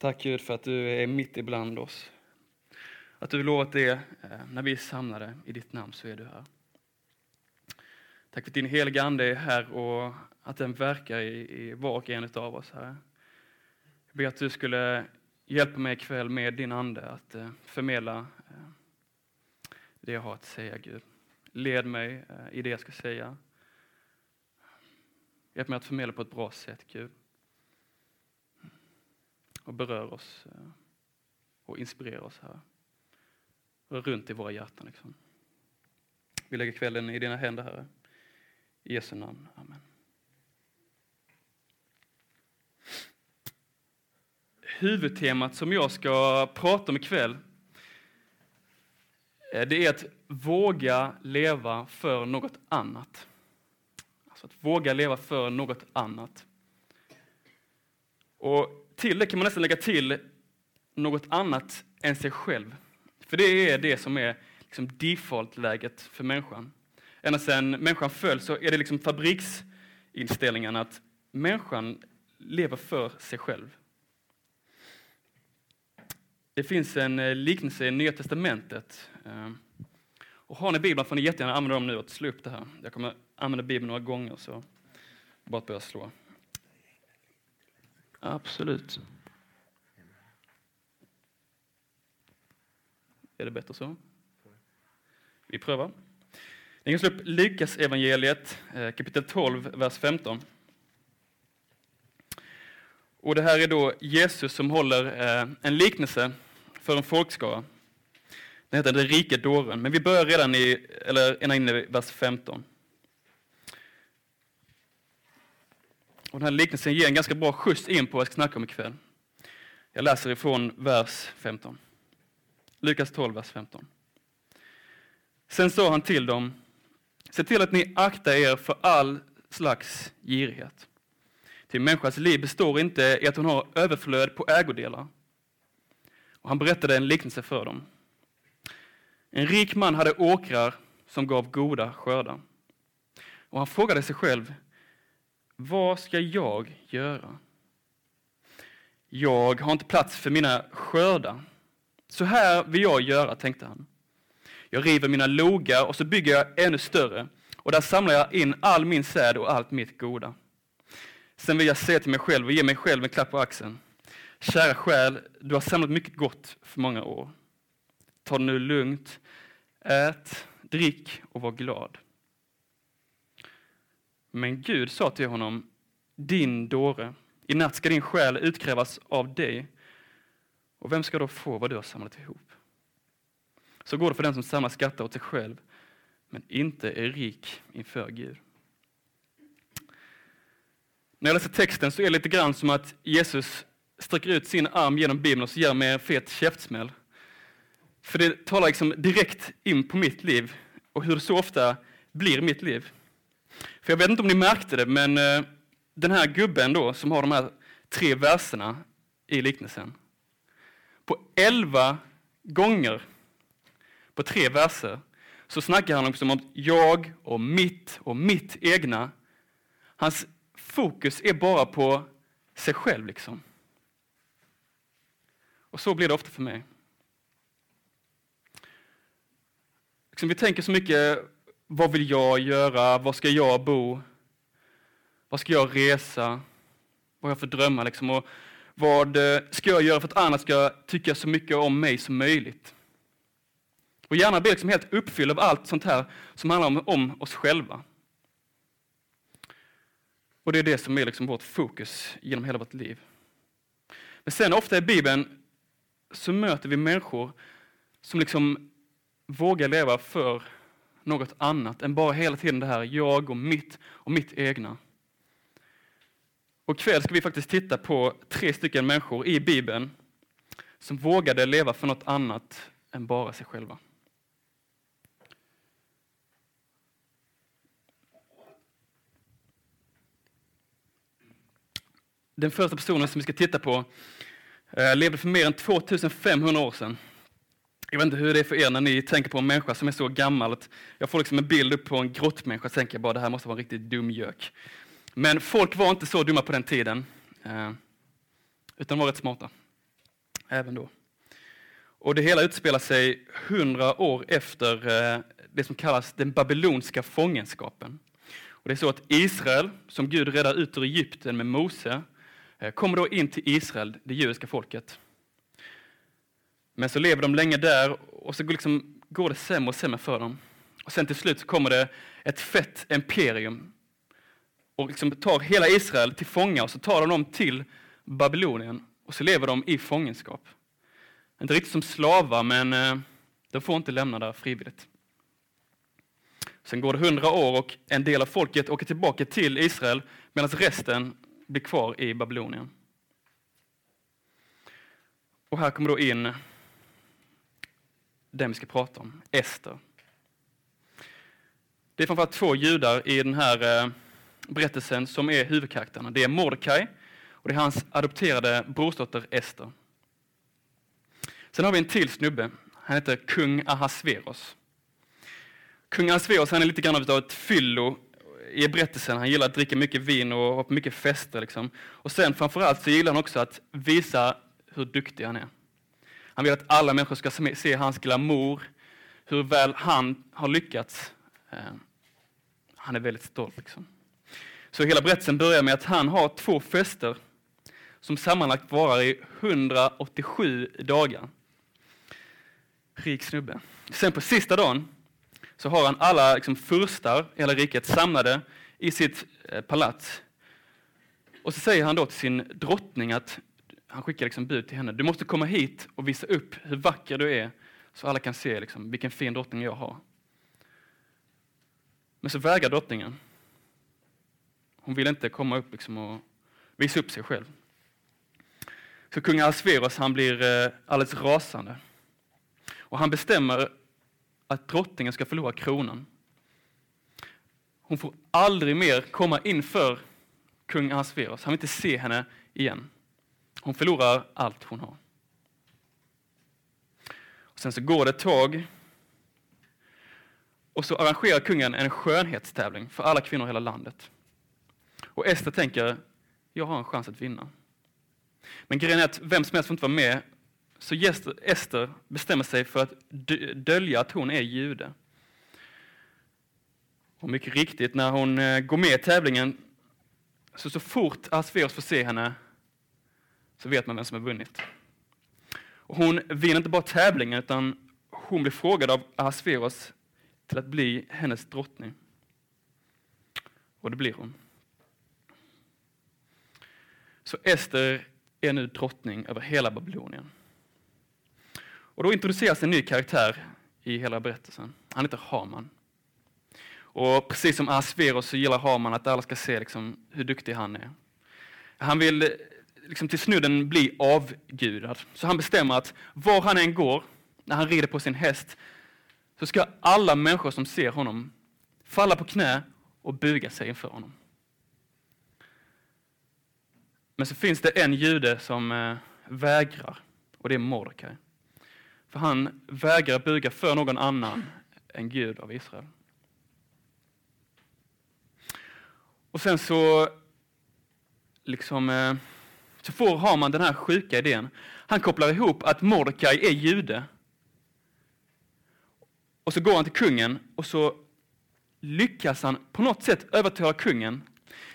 Tack Gud för att du är mitt ibland oss. Att du lovat det, eh, när vi är samlade i ditt namn så är du här. Tack för att din heliga Ande är här och att den verkar i, i var och en av oss, Herre. Jag ber att du skulle hjälpa mig ikväll med din Ande att eh, förmedla eh, det jag har att säga, Gud. Led mig i det jag ska säga. Hjälp mig att förmedla på ett bra sätt, Gud och berör oss eh, och inspirerar oss här. Runt i våra hjärtan. Liksom. Vi lägger kvällen i dina händer, Herre. I Jesu namn. Amen. Huvudtemat som jag ska prata om ikväll eh, det är att våga leva för något annat. Alltså att våga leva för något annat. Och till det kan man nästan lägga till något annat än sig själv. För det är det som är liksom default-läget för människan. Ända sedan människan föll så är det liksom fabriksinställningen att människan lever för sig själv. Det finns en eh, liknelse i Nya Testamentet. Eh, och har ni Bibeln får ni jättegärna använda dem nu och slå upp det här. Jag kommer använda Bibeln några gånger, så bara att börja slå. Absolut. Är det bättre så? Vi prövar. Ni kan slå upp Lukas evangeliet eh, kapitel 12, vers 15. Och det här är då Jesus som håller eh, en liknelse för en folkskara. Den heter Den rike dåren, men vi börjar redan i, eller inne i vers 15. Och den här liknelsen ger en ganska bra skjuts in på vad jag ska snacka om ikväll. Jag läser ifrån vers 15. Lukas 12, vers 15. Sen sa han till dem, se till att ni aktar er för all slags girighet. Till människans liv består inte i att hon har överflöd på ägodelar. Och han berättade en liknelse för dem. En rik man hade åkrar som gav goda skördar. Och han frågade sig själv, vad ska jag göra? Jag har inte plats för mina skördar. Så här vill jag göra, tänkte han. Jag river mina logar och så bygger jag ännu större och där samlar jag in all min säd och allt mitt goda. Sen vill jag säga till mig själv och ge mig själv en klapp på axeln. Kära själ, du har samlat mycket gott för många år. Ta det nu lugnt, ät, drick och var glad. Men Gud sa till honom, din dåre, i natt ska din själ utkrävas av dig. Och vem ska då få vad du har samlat ihop? Så går det för den som samlar skatter åt sig själv, men inte är rik inför Gud. När jag läser texten så är det lite grann som att Jesus sträcker ut sin arm genom Bibeln och så ger mig en fet käftsmäll. För det talar liksom direkt in på mitt liv och hur det så ofta blir mitt liv. För jag vet inte om ni märkte det, men eh, den här gubben då, som har de här tre verserna i liknelsen. På elva gånger på tre verser så snackar han också om jag och mitt och mitt egna. Hans fokus är bara på sig själv. liksom. Och så blir det ofta för mig. Liksom vi tänker så mycket vad vill jag göra? Var ska jag bo? Var ska jag resa? Vad har jag för drömmar? Liksom? Och vad eh, ska jag göra för att andra ska tycka så mycket om mig som möjligt? Och gärna bli liksom helt uppfylld av allt sånt här som handlar om, om oss själva. Och det är det som är liksom vårt fokus genom hela vårt liv. Men sen ofta i Bibeln så möter vi människor som liksom vågar leva för något annat än bara hela tiden det här jag och mitt och mitt egna. Och kväll ska vi faktiskt titta på tre stycken människor i Bibeln som vågade leva för något annat än bara sig själva. Den första personen som vi ska titta på eh, levde för mer än 2500 år sedan. Jag vet inte hur det är för er när ni tänker på en människa som är så gammal att jag får liksom en bild upp på en grottmänniska och tänker bara det här måste vara en riktigt dum gök. Men folk var inte så dumma på den tiden, eh, utan var rätt smarta. även då. Och det hela utspelar sig hundra år efter eh, det som kallas den babylonska fångenskapen. Och det är så att Israel, som Gud räddar ut ur Egypten med Mose, eh, kommer då in till Israel, det judiska folket. Men så lever de länge där och så går, liksom, går det sämre och sämre för dem. Och sen till slut så kommer det ett fett imperium och liksom tar hela Israel till fånga och så tar de dem till Babylonien och så lever de i fångenskap. Inte riktigt som slavar, men eh, de får inte lämna där frivilligt. Sen går det hundra år och en del av folket åker tillbaka till Israel medan resten blir kvar i Babylonien. Och här kommer då in den vi ska prata om, Ester. Det är framförallt två judar i den här eh, berättelsen som är huvudkaraktärerna. Det är Mordecai och det är hans adopterade brorsdotter Ester. Sen har vi en till snubbe. Han heter kung Ahasveros. Kung Ahasveros han är lite grann av ett fyllo i berättelsen. Han gillar att dricka mycket vin och ha mycket fester. Liksom. Och sen framförallt så gillar han också att visa hur duktig han är. Han vill att alla människor ska se hans glamour, hur väl han har lyckats. Eh, han är väldigt stolt. Liksom. Så hela berättelsen börjar med att han har två fester som sammanlagt varar i 187 dagar. Rik snubbe. Sen på sista dagen så har han alla liksom, furstar i hela riket samlade i sitt eh, palats. Och så säger han då till sin drottning att han skickar liksom bud till henne. Du måste komma hit och visa upp hur vacker du är så alla kan se liksom, vilken fin drottning jag har. Men så vägrar drottningen. Hon vill inte komma upp liksom och visa upp sig själv. Så kung Asveros han blir eh, alldeles rasande. Och han bestämmer att drottningen ska förlora kronan. Hon får aldrig mer komma inför kung Asveros. Han vill inte se henne igen. Hon förlorar allt hon har. Och sen så går det ett tag och så arrangerar kungen en skönhetstävling för alla kvinnor i hela landet. Och Ester tänker, jag har en chans att vinna. Men grejen är att vem som helst får inte vara med, så Ester bestämmer sig för att dölja att hon är jude. Och mycket riktigt, när hon eh, går med i tävlingen, så så fort Asveros får se henne, så vet man vem som har vunnit. Och hon vinner inte bara tävlingen, utan hon blir frågad av Ahasveros till att bli hennes drottning. Och det blir hon. Så Ester är nu drottning över hela Babylonien. Och då introduceras en ny karaktär i hela berättelsen. Han heter Haman. Och precis som Ahasveros så gillar Haman att alla ska se liksom hur duktig han är. Han vill liksom till snudden bli avgudad. Så han bestämmer att var han än går, när han rider på sin häst, så ska alla människor som ser honom falla på knä och buga sig inför honom. Men så finns det en jude som eh, vägrar och det är Mordecai. För han vägrar buga för någon annan än Gud av Israel. Och sen så, liksom, eh, så får Haman den här sjuka idén. Han kopplar ihop att Mordecai är jude. Och så går han till kungen och så lyckas han på något sätt övertala kungen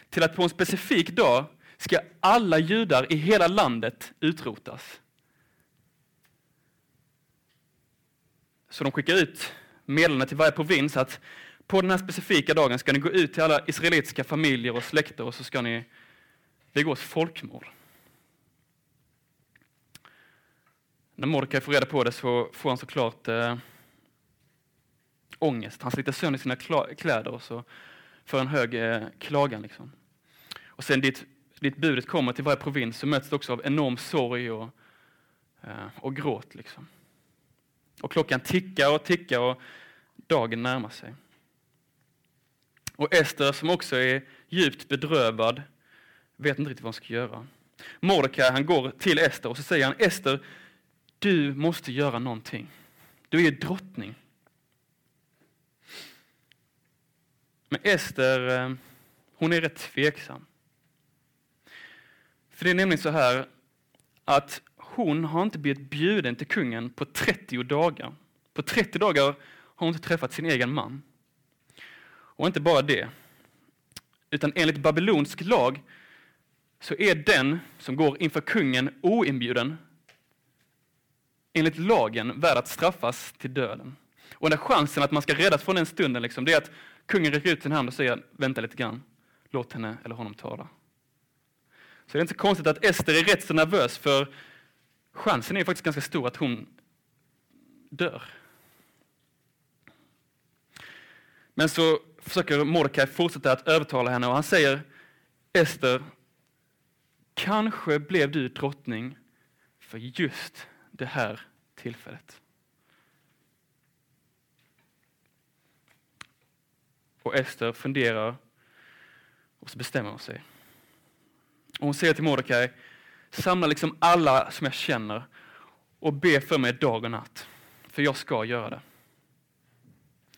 till att på en specifik dag ska alla judar i hela landet utrotas. Så de skickar ut meddelande till varje provins att på den här specifika dagen ska ni gå ut till alla israelitiska familjer och släkter och så ska ni begå ett folkmord. När Mordecai får reda på det så får han såklart eh, ångest. Han sliter sönder sina kläder och så för en hög eh, klagan. Liksom. Och sen dit, dit budet kommer till varje provins så möts det också av enorm sorg och, eh, och gråt. Liksom. Och klockan tickar och tickar och dagen närmar sig. Och Ester som också är djupt bedrövad vet inte riktigt vad hon ska göra. Mordecai han går till Ester och så säger han Ester, du måste göra någonting. Du är drottning. Men Ester, eh, hon är rätt tveksam. För det är nämligen så här att hon har inte blivit bjuden till kungen på 30 dagar. På 30 dagar har hon inte träffat sin egen man. Och inte bara det, utan enligt babylonsk lag så är den som går inför kungen oinbjuden enligt lagen värd att straffas till döden. Och den chansen att man ska räddas från den stunden, liksom, det är att kungen räcker ut sin hand och säger vänta lite grann, låt henne eller honom tala. Så det är inte så konstigt att Ester är rätt så nervös, för chansen är faktiskt ganska stor att hon dör. Men så försöker Mordecai fortsätta att övertala henne och han säger Ester, kanske blev du drottning för just det här tillfället. Och Ester funderar och så bestämmer hon sig. Och hon säger till Mordecai, samla liksom alla som jag känner och be för mig dag och natt, för jag ska göra det.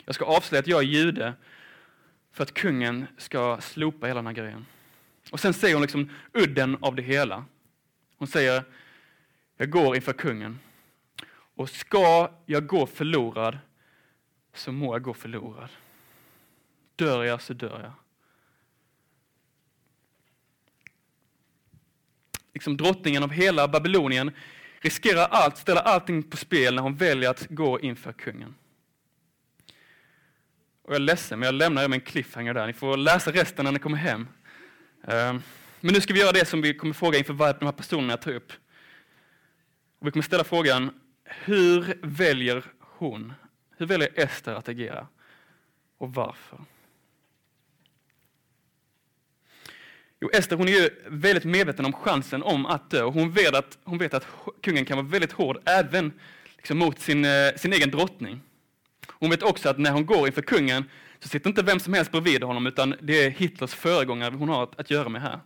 Jag ska avslöja att jag är jude för att kungen ska slopa hela den här grejen. Och sen säger hon liksom udden av det hela. Hon säger, jag går inför kungen. Och ska jag gå förlorad så må jag gå förlorad. Dör jag så dör jag. Liksom drottningen av hela Babylonien riskerar allt, ställer allting på spel när hon väljer att gå inför kungen. Och jag är ledsen, men jag lämnar er med en cliffhanger där. Ni får läsa resten när ni kommer hem. Ehm, men nu ska vi göra det som vi kommer fråga inför de här personerna jag tar upp. Och vi kommer ställa frågan, hur väljer hon, hur väljer Ester att agera? Och varför? Jo, Ester hon är ju väldigt medveten om chansen om att dö. Hon vet att, hon vet att kungen kan vara väldigt hård även liksom mot sin, eh, sin egen drottning. Hon vet också att när hon går inför kungen så sitter inte vem som helst bredvid honom utan det är Hitlers föregångare hon har att, att göra med här.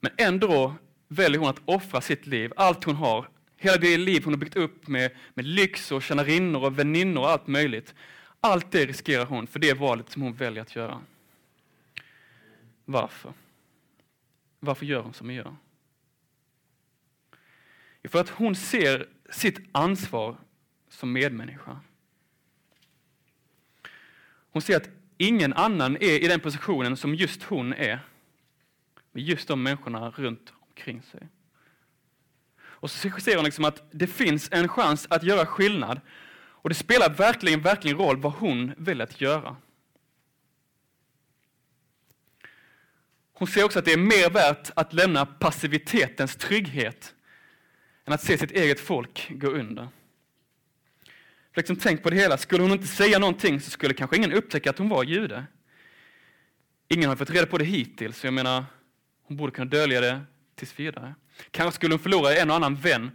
Men ändå väljer hon att offra sitt liv, allt hon har, hela det liv hon har byggt upp med, med lyx och tjänarinnor och väninnor och allt möjligt. Allt det riskerar hon för det valet som hon väljer att göra. Varför? Varför gör hon som hon gör? För att hon ser sitt ansvar som medmänniska. Hon ser att ingen annan är i den positionen som just hon är. Med just de människorna runt omkring sig. Och så ser hon liksom att det finns en chans att göra skillnad. Och det spelar verkligen, verkligen roll vad hon väljer att göra. Hon ser också att det är mer värt att lämna passivitetens trygghet än att se sitt eget folk gå under. Liksom, tänk på det hela, skulle hon inte säga någonting så skulle kanske ingen upptäcka att hon var jude. Ingen har fått reda på det hittills, jag menar, hon borde kunna dölja det tills vidare. Kanske skulle hon förlora en och annan vän,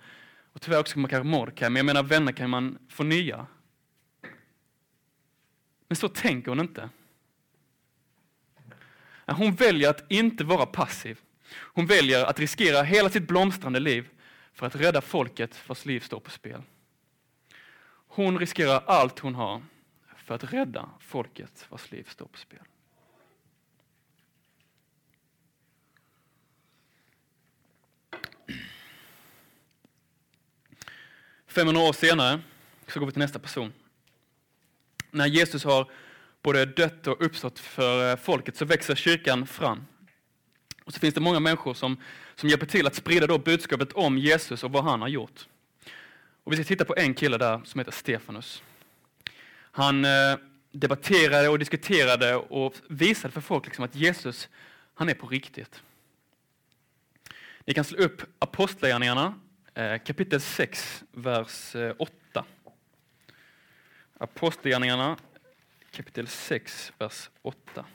och tyvärr också kanske Mordecai, men jag menar vänner kan man få nya. Men så tänker hon inte. Hon väljer att inte vara passiv. Hon väljer att riskera hela sitt blomstrande liv för att rädda folket vars liv står på spel. Hon riskerar allt hon har för att rädda folket vars liv står på spel. Femhundra år senare så går vi till nästa person. När Jesus har både dött och uppstått för eh, folket så växer kyrkan fram. Och så finns det många människor som, som hjälper till att sprida då budskapet om Jesus och vad han har gjort. Och vi ska titta på en kille där som heter Stefanus. Han eh, debatterade och diskuterade och visade för folk liksom att Jesus, han är på riktigt. Ni kan slå upp Apostlagärningarna Eh, kapitel 6, vers eh, 8. Apostlagärningarna kapitel 6, vers 8.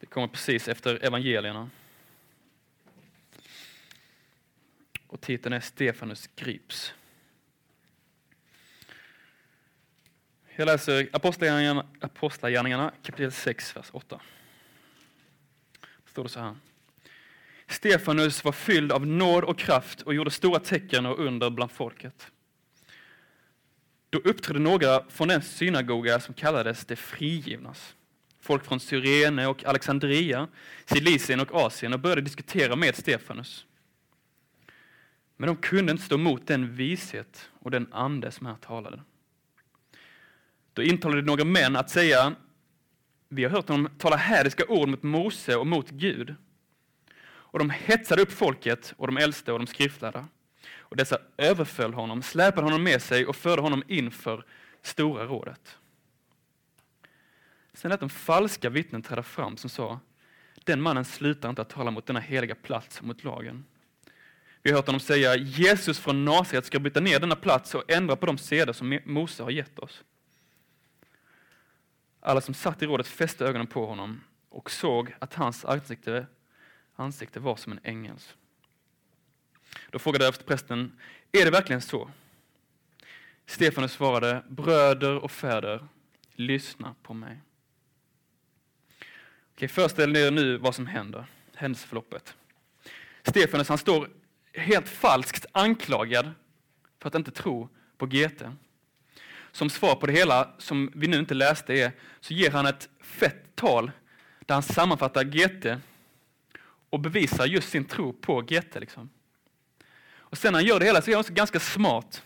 Det kommer precis efter evangelierna. Och titeln är Stefanus grips. Jag läser Apostlagärningarna, Apostlagärningarna kapitel 6, vers 8. Då står det så här. Stefanus var fylld av nåd och kraft och gjorde stora tecken och under bland folket. Då uppträdde några från den synagoga som kallades de frigivnas folk från Cyrene och Alexandria, Silisien och Asien och började diskutera med Stefanus. Men de kunde inte stå emot den vishet och den ande som här talade. Då intalade några män att säga, vi har hört honom tala hädiska ord mot Mose och mot Gud. Och de hetsade upp folket och de äldste och de skriftlärda. Och dessa överföll honom, släpade honom med sig och förde honom inför Stora rådet. Sen lät de falska vittnen träda fram som sa, den mannen slutar inte att tala mot denna heliga plats och mot lagen. Vi har hört honom säga, Jesus från Nasaret ska bryta ner denna plats och ändra på de seder som Mose har gett oss. Alla som satt i rådet fäste ögonen på honom och såg att hans ansikte, ansikte var som en ängels. Då frågade översteprästen, är det verkligen så? Stefanus svarade, bröder och fäder, lyssna på mig. Okej, föreställ er nu vad som händer, händelseförloppet. Stefanus han står helt falskt anklagad för att inte tro på GT. Som svar på det hela, som vi nu inte läste, är, så ger han ett fett tal där han sammanfattar GT och bevisar just sin tro på GT. Liksom. Och sen när han gör det hela så är han också ganska smart.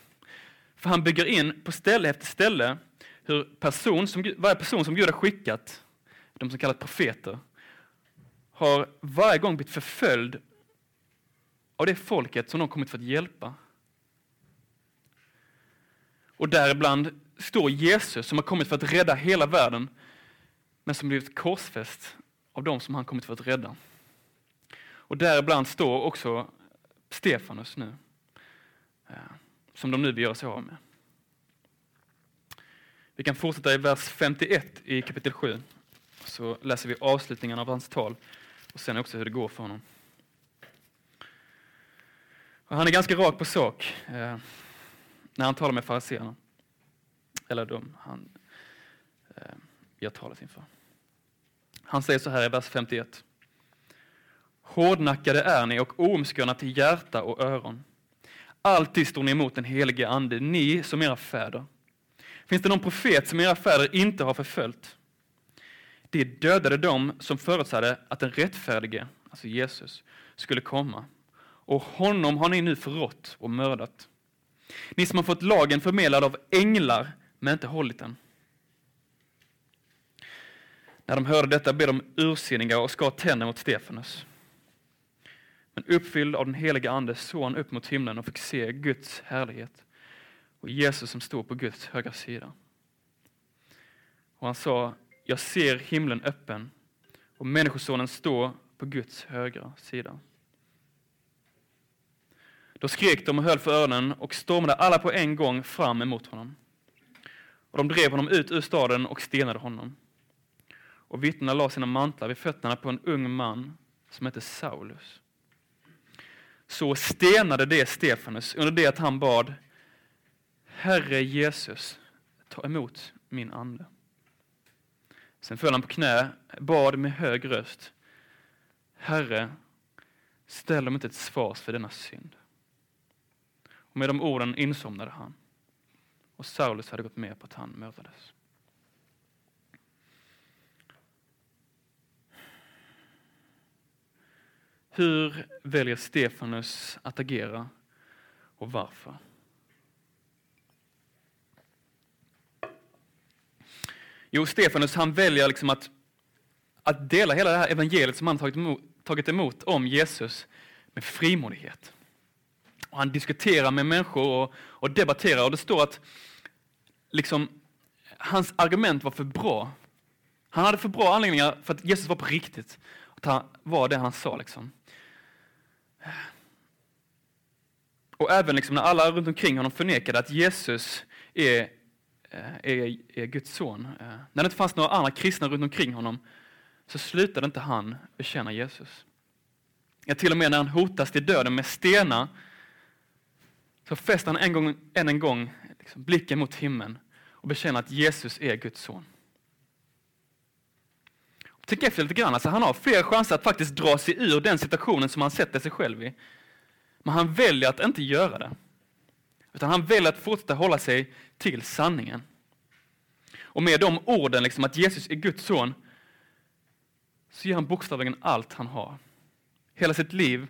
För han bygger in på ställe efter ställe hur person som, varje person som Gud har skickat, de som kallas profeter, har varje gång blivit förföljd av det folket som de kommit för att hjälpa. Och däribland står Jesus som har kommit för att rädda hela världen, men som blivit korsfäst av de som han kommit för att rädda. Och däribland står också Stefanus nu, eh, som de nu vill göra sig av med. Vi kan fortsätta i vers 51 i kapitel 7, så läser vi avslutningen av hans tal och sen också hur det går för honom. Och han är ganska rak på sak eh, när han talar med fariséerna. Eller de han eh, gör talet inför. Han säger så här i vers 51. Hårdnackade är ni och omskurna till hjärta och öron. Alltid står ni emot den helige Ande, ni som era fäder. Finns det någon profet som era fäder inte har förföljt? De dödade dem som förutsade att den rättfärdige, alltså Jesus, skulle komma. Och honom har ni nu förrått och mördat. Ni som har fått lagen förmedlad av änglar, men inte hållit den. När de hörde detta blev de ursinniga och skar tänder mot Stefanus. Men uppfylld av den heliga Ande såg han upp mot himlen och fick se Guds härlighet och Jesus som stod på Guds högra sida. Och han sa, jag ser himlen öppen och Människosonen står på Guds högra sida. Då skrek de och höll för öronen och stormade alla på en gång fram emot honom. Och de drev honom ut ur staden och stenade honom. Och vittnena la sina mantlar vid fötterna på en ung man som hette Saulus. Så stenade det Stefanus under det att han bad Herre Jesus, ta emot min ande. Sen föll han på knä, bad med hög röst. Herre, ställ dem inte ett svars för denna synd. Och med de orden insomnade han. Och Saulus hade gått med på att han mördades. Hur väljer Stefanus att agera och varför? Jo, Stefanus han väljer liksom att, att dela hela det här evangeliet som han tagit emot, tagit emot om Jesus med frimodighet. Och han diskuterar med människor och, och debatterar och det står att liksom, hans argument var för bra. Han hade för bra anledningar för att Jesus var på riktigt. Att han var det han sa. Liksom. Och även liksom när alla runt omkring honom förnekade att Jesus är, eh, är, är Guds son. Eh, när det inte fanns några andra kristna runt omkring honom så slutade inte han bekänna Jesus. Ja, till och med när han hotas till döden med stenar så fäster han en gång, än en gång liksom blicken mot himlen och bekänner att Jesus är Guds son. Tänk efter lite grann, alltså han har fler chanser att faktiskt dra sig ur den situationen som han sätter sig själv i. Men han väljer att inte göra det. Utan han väljer att fortsätta hålla sig till sanningen. Och med de orden, liksom, att Jesus är Guds son, så ger han bokstavligen allt han har. Hela sitt liv,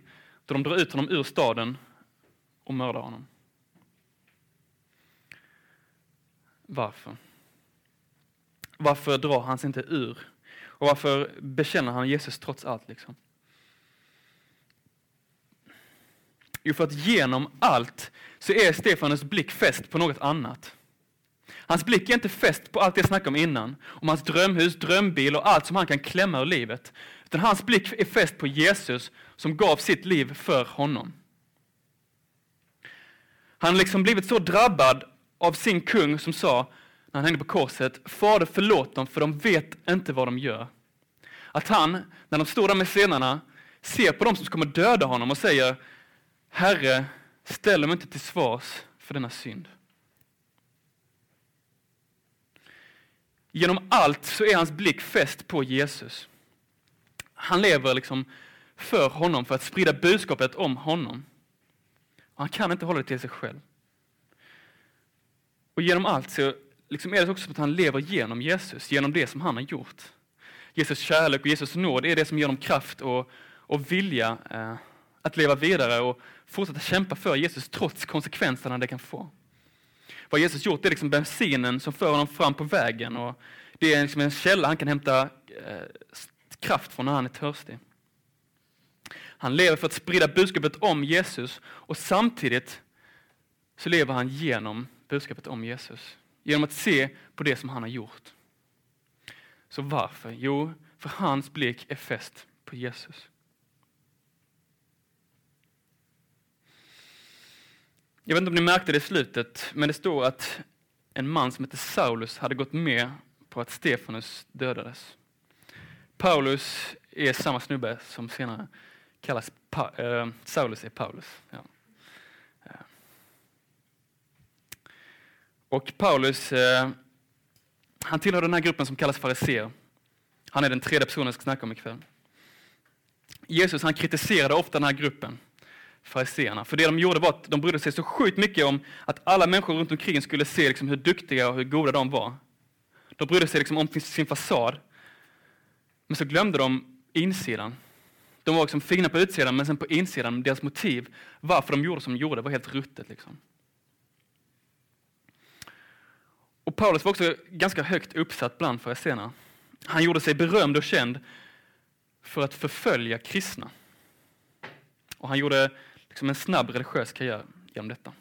då de drar ut honom ur staden och mördar honom. Varför? Varför drar han sig inte ur? Och varför bekänner han Jesus trots allt? Liksom? Jo, för att genom allt så är Stefanus blick fäst på något annat. Hans blick är inte fäst på allt jag snackade om innan, om hans drömhus, drömbil och allt som han kan klämma ur livet. Utan hans blick är fäst på Jesus som gav sitt liv för honom. Han har liksom blivit så drabbad av sin kung som sa, när han hängde på korset, Fader förlåt dem för de vet inte vad de gör. Att han, när de står där med stenarna, ser på dem som kommer döda honom och säger, Herre, ställ dem inte till svars för denna synd. Genom allt så är hans blick fäst på Jesus. Han lever liksom för honom, för att sprida budskapet om honom. Han kan inte hålla det till sig själv. Och genom allt så liksom är det också som att han lever genom Jesus, genom det som han har gjort. Jesus kärlek och Jesus nåd är det som ger honom kraft och, och vilja eh, att leva vidare och fortsätta kämpa för Jesus trots konsekvenserna det kan få. Vad Jesus gjort är liksom bensinen som för honom fram på vägen och det är liksom en källa han kan hämta eh, kraft från när han är törstig. Han lever för att sprida budskapet om Jesus och samtidigt så lever han genom budskapet om Jesus. Genom att se på det som han har gjort. Så varför? Jo, för hans blick är fäst på Jesus. Jag vet inte om ni märkte det i slutet, men det står att en man som heter Saulus hade gått med på att Stefanus dödades. Paulus är samma snubbe som senare kallas pa äh, Saulus är Paulus. Ja. Eh. Och Paulus, äh, han tillhör den här gruppen som kallas fariseer. Han är den tredje personen jag ska snacka om ikväll. Jesus han kritiserade ofta den här gruppen fariseerna. För det de gjorde var att de brydde sig så sjukt mycket om att alla människor runt omkring skulle se liksom hur duktiga och hur goda de var. De brydde sig liksom om sin fasad. Men så glömde de insidan. De var liksom fina på utsidan, men sen på insidan, deras motiv, varför de gjorde som de gjorde, var helt ruttet. Liksom. Och Paulus var också ganska högt uppsatt bland fariséerna. Han gjorde sig berömd och känd för att förfölja kristna. Och han gjorde liksom en snabb religiös karriär genom detta.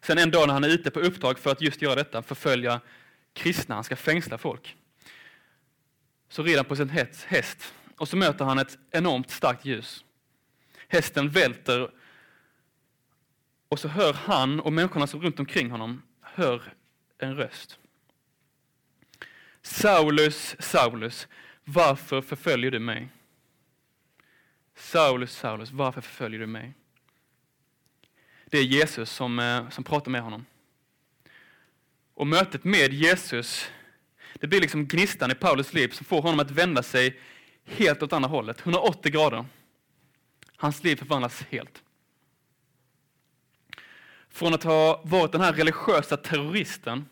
Sen en dag när han är ute på uppdrag för att just göra detta, förfölja kristna, han ska fängsla folk, så rider han på sin häst och så möter han ett enormt starkt ljus. Hästen välter och så hör han och människorna som runt omkring honom hör en röst. Saulus, Saulus, varför förföljer du mig? Saulus, Saulus, varför förföljer du mig? Det är Jesus som, eh, som pratar med honom. Och mötet med Jesus, det blir liksom gnistan i Paulus liv som får honom att vända sig helt åt andra hållet, 180 grader. Hans liv förvandlas helt. Från att ha varit den här religiösa terroristen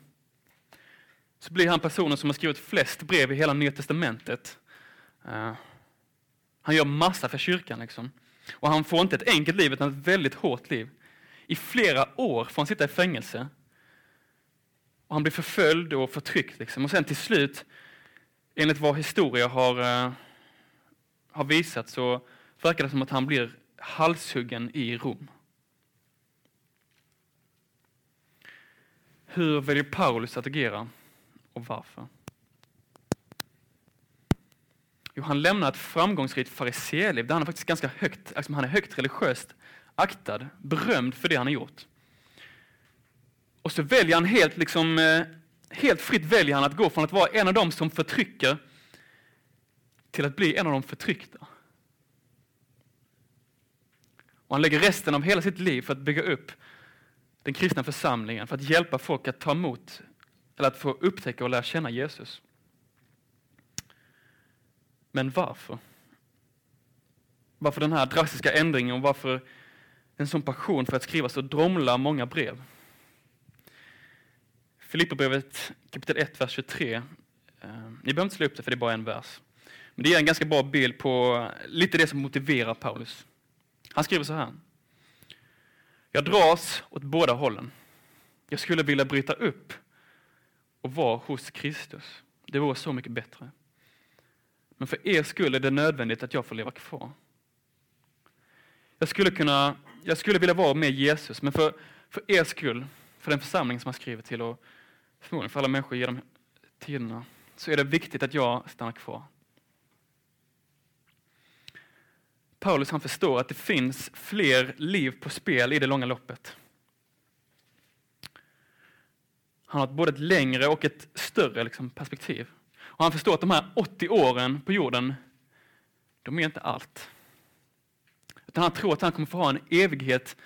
så blir han personen som har skrivit flest brev i hela Nya Testamentet. Uh, han gör massa för kyrkan. Liksom. Och han får inte ett enkelt liv, utan ett väldigt hårt liv. I flera år får han sitta i fängelse. Och han blir förföljd och förtryckt. Liksom. Och sen till slut, enligt vad historia har, uh, har visat, så verkar det som att han blir halshuggen i Rom. Hur väljer Paulus att agera och varför? Jo, han lämnar ett framgångsrikt fariséliv där han är faktiskt ganska högt, liksom han är högt religiöst aktad, berömd för det han har gjort. Och så väljer han helt, liksom, eh, helt fritt väljer han att gå från att vara en av dem som förtrycker till att bli en av de förtryckta. Och han lägger resten av hela sitt liv för att bygga upp den kristna församlingen, för att hjälpa folk att ta emot, eller att få upptäcka och lära känna Jesus. Men varför? Varför den här drastiska ändringen och varför en sån passion för att skriva så dromla många brev? Filipperbrevet kapitel 1, vers 23. Eh, ni behöver inte slå upp det för det är bara en vers. Men det ger en ganska bra bild på lite det som motiverar Paulus. Han skriver så här. Jag dras åt båda hållen. Jag skulle vilja bryta upp och vara hos Kristus. Det vore så mycket bättre. Men för er skull är det nödvändigt att jag får leva kvar. Jag skulle, kunna, jag skulle vilja vara med Jesus, men för, för er skull, för den församling som han skriver till och förmodligen för alla människor genom tiderna, så är det viktigt att jag stannar kvar. Paulus han förstår att det finns fler liv på spel i det långa loppet. Han har både ett längre och ett större liksom, perspektiv. Och han förstår att de här 80 åren på jorden, de är inte allt. Utan han tror att han kommer få ha en evighet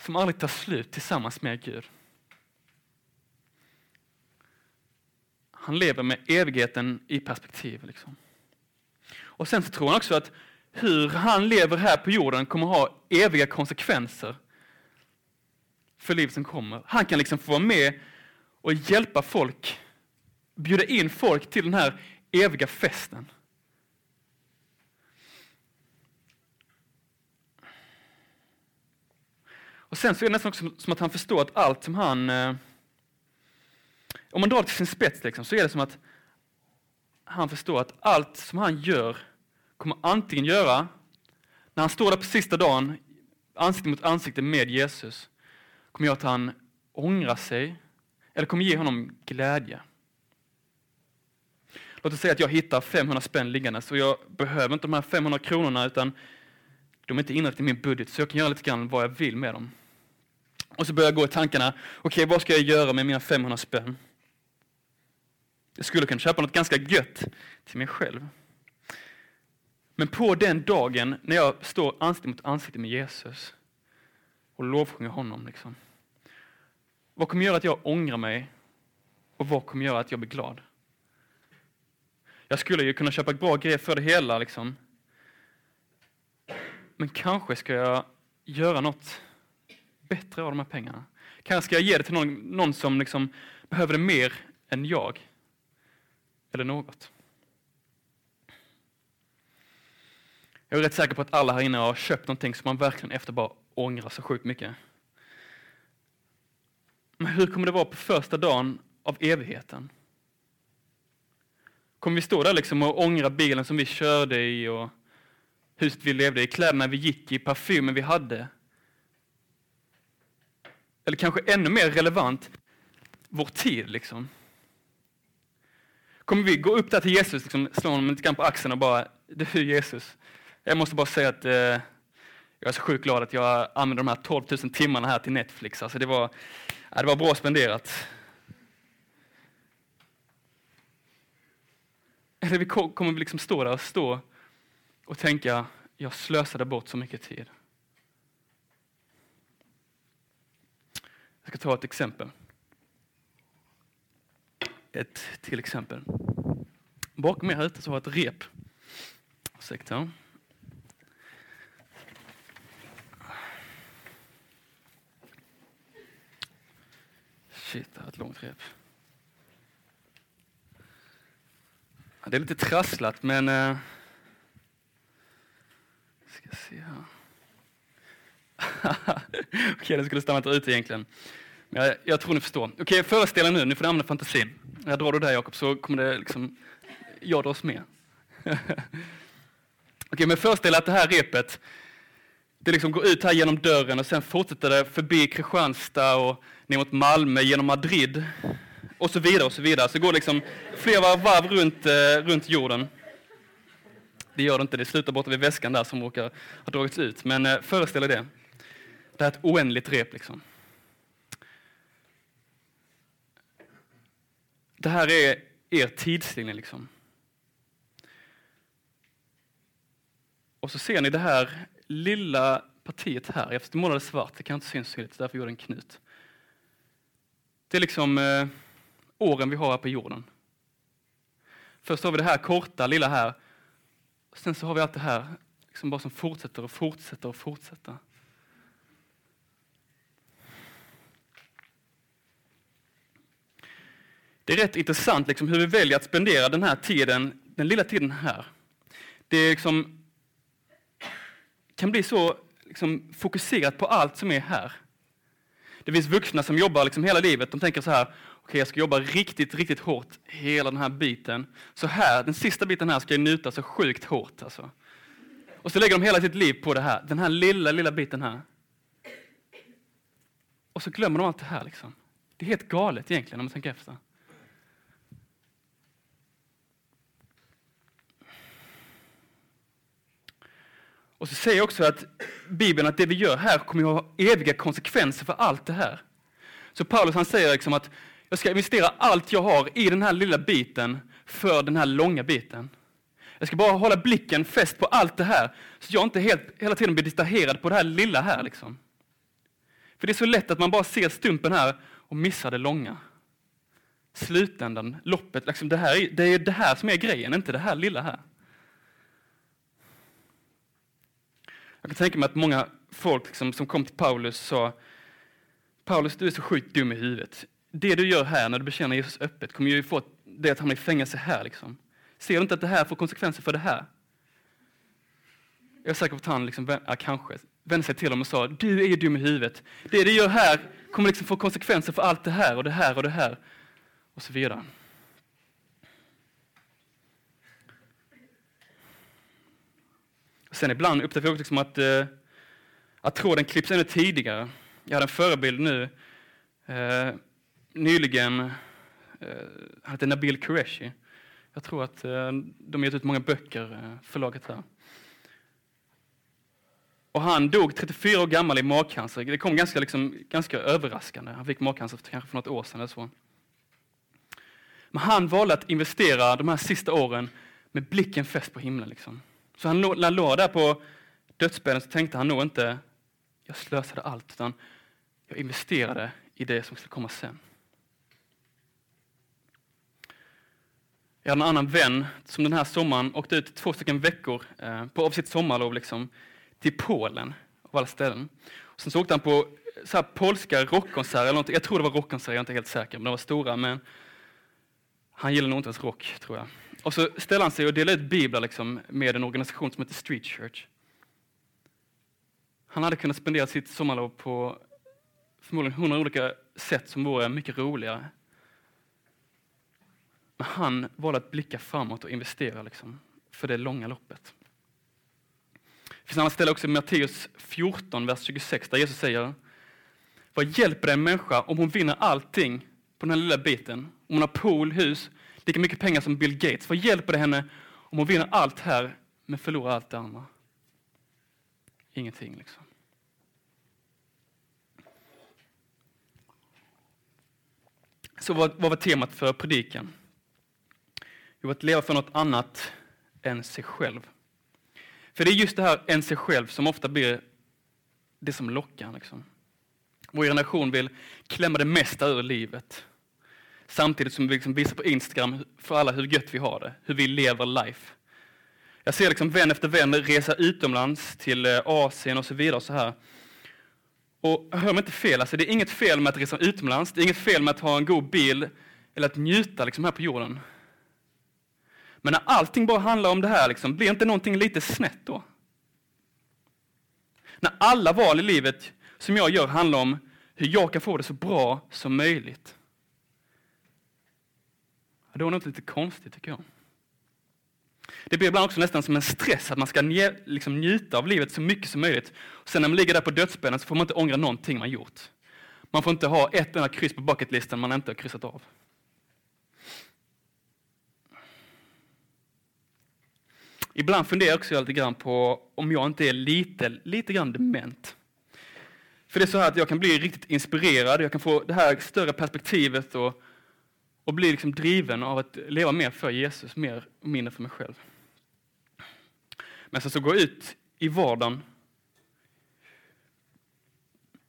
som aldrig tar slut tillsammans med Gud. Han lever med evigheten i perspektiv. Liksom. Och sen så tror han också att hur han lever här på jorden kommer ha eviga konsekvenser för liv som kommer. Han kan liksom få vara med och hjälpa folk, bjuda in folk till den här eviga festen. Och sen så är det nästan också som att han förstår att allt som han... Eh, om man drar det till sin spets liksom, så är det som att han förstår att allt som han gör kommer antingen göra, när han står där på sista dagen, ansikte mot ansikte med Jesus, kommer göra att han ångrar sig, eller kommer ge honom glädje. Låt oss säga att jag hittar 500 spänn liggande, så jag behöver inte de här 500 kronorna, utan de är inte inräknade i min budget, så jag kan göra lite grann vad jag vill med dem. Och så börjar jag gå i tankarna, okej okay, vad ska jag göra med mina 500 spänn? Jag skulle kunna köpa något ganska gött till mig själv. Men på den dagen när jag står ansikte mot ansikte med Jesus och lovsjunger honom, liksom, vad kommer göra att jag ångrar mig och vad kommer göra att jag blir glad? Jag skulle ju kunna köpa bra grejer för det hela, liksom. men kanske ska jag göra något bättre av de här pengarna. Kanske ska jag ge det till någon, någon som liksom behöver det mer än jag, eller något. Jag är rätt säker på att alla här inne har köpt någonting som man verkligen efter bara ångrar så sjukt mycket. Men hur kommer det vara på första dagen av evigheten? Kommer vi stå där liksom och ångra bilen som vi körde i och huset vi levde i, kläderna vi gick i, parfymen vi hade? Eller kanske ännu mer relevant, vår tid liksom. Kommer vi gå upp där till Jesus, liksom, slå honom lite grann på axeln och bara, du Jesus, jag måste bara säga att eh, jag är så sjukt glad att jag använde de här 12 000 timmarna här till Netflix. Alltså det, var, ja, det var bra spenderat. Eller vi kommer vi liksom stå där och stå och tänka, jag slösade bort så mycket tid. Jag ska ta ett exempel. Ett till exempel. Bakom mig här ute så har jag ett rep. Ursäkta. Shit, det här är ett långt rep. Det är lite trasslat, men... Uh, ska se här. Okej, okay, det skulle stannat ute egentligen. Men jag, jag tror ni förstår. Okej, okay, föreställ er nu, nu får ni använda fantasin. Jag drar du där Jakob, så kommer det liksom... Jag dras med. Okej, okay, men föreställ er att det här repet, det liksom går ut här genom dörren och sen fortsätter det förbi Kristianstad och ner mot Malmö, genom Madrid och så vidare och så vidare. Så det går liksom flera varv runt, eh, runt jorden. Det gör det inte, det slutar borta vid väskan där som råkar ha dragits ut. Men eh, föreställ er det. Det är ett oändligt rep liksom. Det här är er tidslinje liksom. Och så ser ni det här lilla partiet här. Jag målade svart, det kan inte synas så tydligt, därför gjorde jag en knut. Det är liksom eh, åren vi har här på jorden. Först har vi det här korta, lilla här. Sen så har vi allt det här liksom bara som fortsätter och fortsätter och fortsätter. Det är rätt intressant liksom hur vi väljer att spendera den här tiden den lilla tiden här, det liksom, kan bli så liksom, fokuserat på allt som är här. Det finns vuxna som jobbar liksom hela livet, de tänker så här, okej okay, jag ska jobba riktigt, riktigt hårt hela den här biten. Så här, den sista biten här ska jag njuta så sjukt hårt alltså. Och så lägger de hela sitt liv på det här, den här lilla, lilla biten här. Och så glömmer de allt det här liksom. Det är helt galet egentligen om man tänker efter. Och så säger också att Bibeln att det vi gör här kommer att ha eviga konsekvenser för allt det här. Så Paulus han säger liksom att jag ska investera allt jag har i den här lilla biten för den här långa biten. Jag ska bara hålla blicken fäst på allt det här, så jag inte helt, hela tiden blir distraherad på det här lilla här. Liksom. För det är så lätt att man bara ser stumpen här och missar det långa. Slutändan, loppet, liksom det, här, det är det här som är grejen, inte det här lilla här. Jag kan tänka mig att många folk liksom, som kom till Paulus sa Paulus, du är så sjukt dum i huvudet. Det du gör här när du bekänner Jesus öppet kommer ju få det att hamna i fängelse här. Liksom. Ser du inte att det här får konsekvenser för det här? Jag är säker på att han, liksom, ja, kanske, vände sig till honom och sa, du är ju dum i huvudet. Det du gör här kommer liksom få konsekvenser för allt det här och det här och det här. Och så vidare. Sen ibland upptäcker jag liksom att, eh, att tråden klipps ännu tidigare. Jag hade en förebild nu, eh, nyligen, eh, han heter Nabil Qureshi. Jag tror att eh, de har gett ut många böcker, eh, förlaget här. Och han dog 34 år gammal i magcancer. Det kom ganska, liksom, ganska överraskande. Han fick magcancer för, kanske för något år sedan eller så. Men han valde att investera de här sista åren med blicken fäst på himlen. Liksom. Så han, när han låg där på dödsbädden så tänkte han nog inte, jag slösade allt, utan jag investerade i det som skulle komma sen. Jag hade en annan vän som den här sommaren åkte ut två stycken veckor eh, på, av sitt sommarlov liksom, till Polen, av alla ställen. Och sen så åkte han på eh, så här polska rockkonserter, eller något. jag tror det var rockkonserter, jag är inte helt säker, men de var stora. Men han gillar nog inte ens rock, tror jag. Och så ställde han sig och delade ut biblar liksom, med en organisation som heter Street Church. Han hade kunnat spendera sitt sommarlov på förmodligen hundra olika sätt som vore mycket roligare. Men han valde att blicka framåt och investera liksom, för det långa loppet. Det finns en annan ställe också i Matteus 14, vers 26, där Jesus säger Vad hjälper det en människa om hon vinner allting på den här lilla biten? Om hon har pool, hus, lika mycket pengar som Bill Gates. Vad hjälper det henne om hon vinner allt här men förlorar allt det andra? Ingenting liksom. Så vad, vad var temat för predikan? Jo, att leva för något annat än sig själv. För det är just det här än sig själv som ofta blir det som lockar. Liksom. Vår generation vill klämma det mesta ur livet. Samtidigt som vi liksom visar på Instagram för alla hur gött vi har det, hur vi lever life. Jag ser liksom vän efter vän resa utomlands till eh, Asien och så vidare. Och så här. Och hör mig inte fel, alltså det är inget fel med att resa utomlands, det är inget fel med att ha en god bil eller att njuta liksom här på jorden. Men när allting bara handlar om det här, liksom, blir inte någonting lite snett då? När alla val i livet som jag gör handlar om hur jag kan få det så bra som möjligt. Då är det något lite konstigt tycker jag. Det blir ibland också nästan som en stress att man ska nj liksom njuta av livet så mycket som möjligt. Och sen när man ligger där på dödsbädden så får man inte ångra någonting man gjort. Man får inte ha ett enda kryss på bucketlisten man inte har kryssat av. Ibland funderar jag också lite grann på om jag inte är lite, lite grann dement. För det är så här att jag kan bli riktigt inspirerad, jag kan få det här större perspektivet och, och bli liksom driven av att leva mer för Jesus, mer och mindre för mig själv. Men sen så går jag ut i vardagen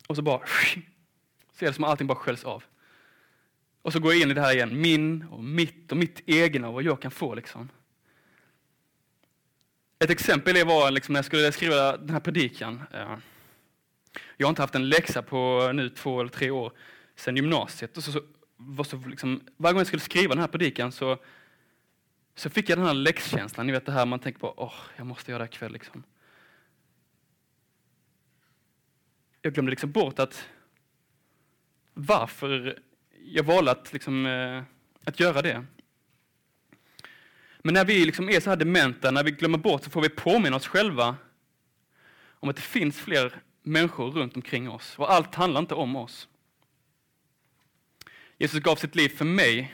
och så bara ser det som att allting bara sköljs av. Och så går jag in i det här igen, min och mitt och mitt egna och vad jag kan få liksom. Ett exempel var liksom när jag skulle skriva den här predikan. Eh, jag har inte haft en läxa på nu två eller tre år sedan gymnasiet. Och så, så, var så liksom, varje gång jag skulle skriva den här predikan så så fick jag den här läxkänslan, ni vet det här man tänker på, åh, jag måste göra det ikväll liksom. Jag glömde liksom bort att varför jag valde att, liksom, eh, att göra det. Men när vi liksom är så här dementa, när vi glömmer bort, så får vi påminna oss själva om att det finns fler människor runt omkring oss. Och allt handlar inte om oss. Jesus gav sitt liv för mig,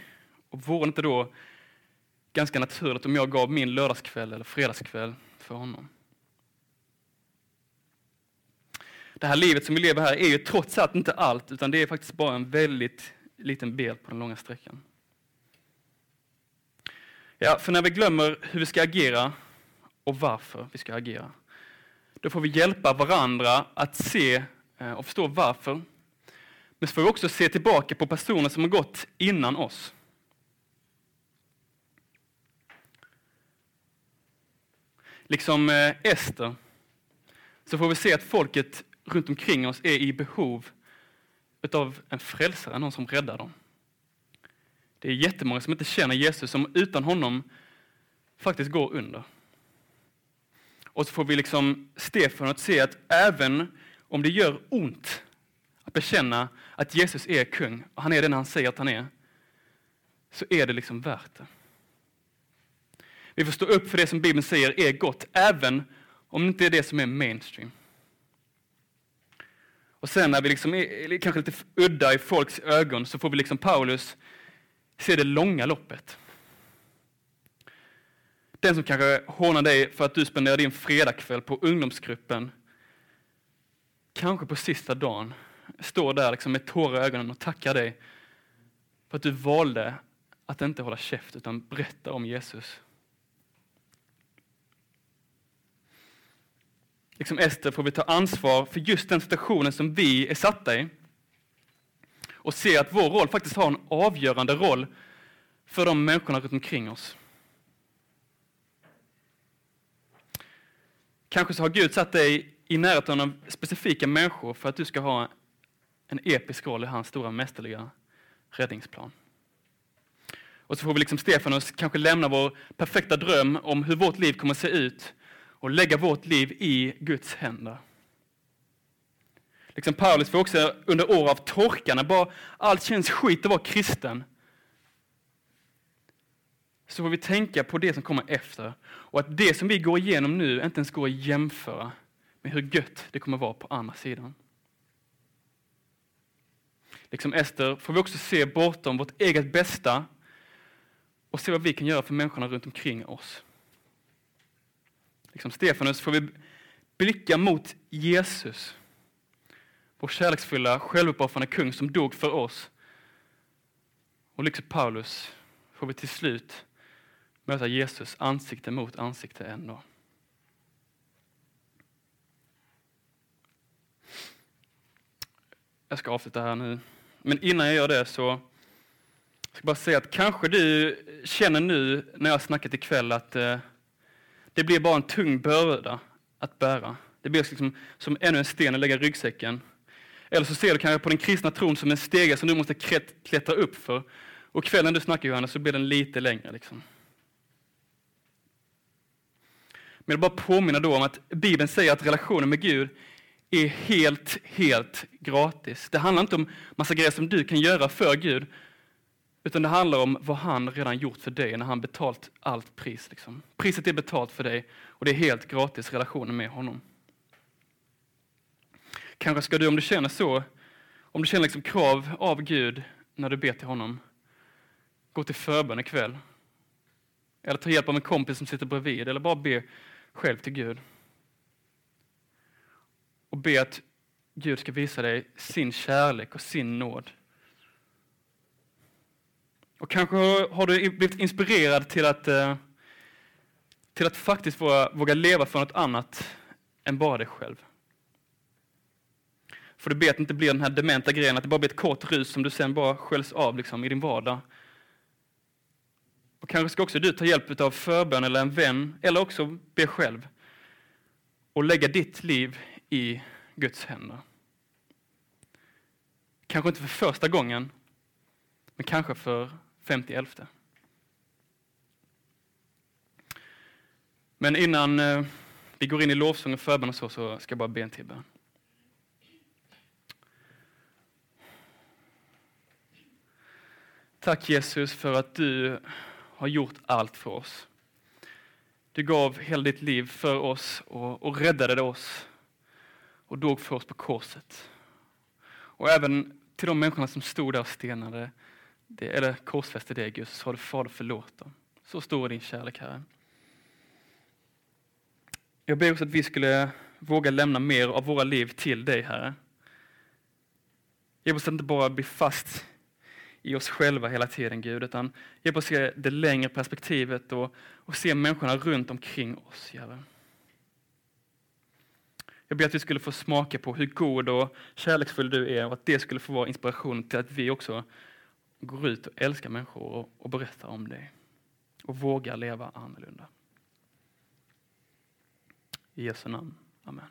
och vore det inte då ganska naturligt om jag gav min lördagskväll eller fredagskväll för honom? Det här livet som vi lever här är ju trots allt inte allt, utan det är faktiskt bara en väldigt liten del på den långa sträckan. Ja, för när vi glömmer hur vi ska agera och varför vi ska agera, då får vi hjälpa varandra att se eh, och förstå varför. Men så får vi också se tillbaka på personer som har gått innan oss. Liksom eh, Ester, så får vi se att folket runt omkring oss är i behov av en frälsare, någon som räddar dem. Det är jättemånga som inte känner Jesus, som utan honom faktiskt går under. Och så får vi liksom Stefan att se att även om det gör ont att bekänna att Jesus är kung, och han är den han säger att han är, så är det liksom värt det. Vi får stå upp för det som Bibeln säger är gott, även om det inte är det som är mainstream. Och sen när vi liksom är kanske lite udda i folks ögon så får vi liksom Paulus se det långa loppet. Den som kanske hånar dig för att du spenderar din fredagkväll på ungdomsgruppen, kanske på sista dagen, står där liksom med tårar i ögonen och tackar dig för att du valde att inte hålla käft utan berätta om Jesus. liksom Ester får vi ta ansvar för just den situationen som vi är satta i. Och se att vår roll faktiskt har en avgörande roll för de människorna runt omkring oss. Kanske så har Gud satt dig i närheten av specifika människor för att du ska ha en episk roll i hans stora mästerliga räddningsplan. Och så får vi liksom Stefanus kanske lämna vår perfekta dröm om hur vårt liv kommer att se ut och lägga vårt liv i Guds händer. Liksom Paulus får också under år av torka, när bara allt känns skit att vara kristen, så får vi tänka på det som kommer efter och att det som vi går igenom nu inte ens går att jämföra med hur gött det kommer vara på andra sidan. Liksom Ester får vi också se bortom vårt eget bästa och se vad vi kan göra för människorna runt omkring oss liksom Stefanus, får vi blicka mot Jesus. Vår kärleksfulla, självuppoffrande kung som dog för oss. Och liksom Paulus får vi till slut möta Jesus ansikte mot ansikte ändå. Jag ska avsluta här nu. Men innan jag gör det så ska jag bara säga att kanske du känner nu när jag har snackat ikväll att eh, det blir bara en tung börda att bära. Det blir liksom som ännu en sten att lägga i ryggsäcken. Eller så ser du kanske på den kristna tron som en stege som du måste klättra upp för. Och kvällen du snackar Johannes så blir den lite längre. Liksom. Men jag vill bara påminna då om att Bibeln säger att relationen med Gud är helt, helt gratis. Det handlar inte om massa grejer som du kan göra för Gud, utan det handlar om vad han redan gjort för dig när han betalt allt pris. Liksom. Priset är betalt för dig och det är helt gratis relationen med honom. Kanske ska du, om du känner så, om du känner liksom krav av Gud när du ber till honom, gå till förbön ikväll. Eller ta hjälp av en kompis som sitter bredvid, eller bara be själv till Gud. Och be att Gud ska visa dig sin kärlek och sin nåd och kanske har du blivit inspirerad till att, eh, till att faktiskt våga, våga leva för något annat än bara dig själv. För du ber att det inte blir den här dementa grejen, att det bara blir ett kort rus som du sen bara sköljs av liksom, i din vardag. Och kanske ska också du ta hjälp av förbön eller en vän, eller också be själv. Och lägga ditt liv i Guds händer. Kanske inte för första gången, men kanske för 51. Men innan eh, vi går in i lovsång och förbön och så, så ska jag bara be en till bön. Tack Jesus för att du har gjort allt för oss. Du gav hela ditt liv för oss och, och räddade oss och dog för oss på korset. Och även till de människorna som stod där och stenade, det, eller korsfäste dig Gud, så sa du Fader förlåt dem. Så stor är din kärlek Herre. Jag ber också att vi skulle våga lämna mer av våra liv till dig Herre. Hjälp oss att inte bara bli fast i oss själva hela tiden Gud, utan hjälp oss se det längre perspektivet och, och se människorna runt omkring oss, Herre. Jag ber att vi skulle få smaka på hur god och kärleksfull du är och att det skulle få vara inspiration till att vi också går ut och älskar människor och, och berättar om dig och vågar leva annorlunda. I Jesu namn. Amen.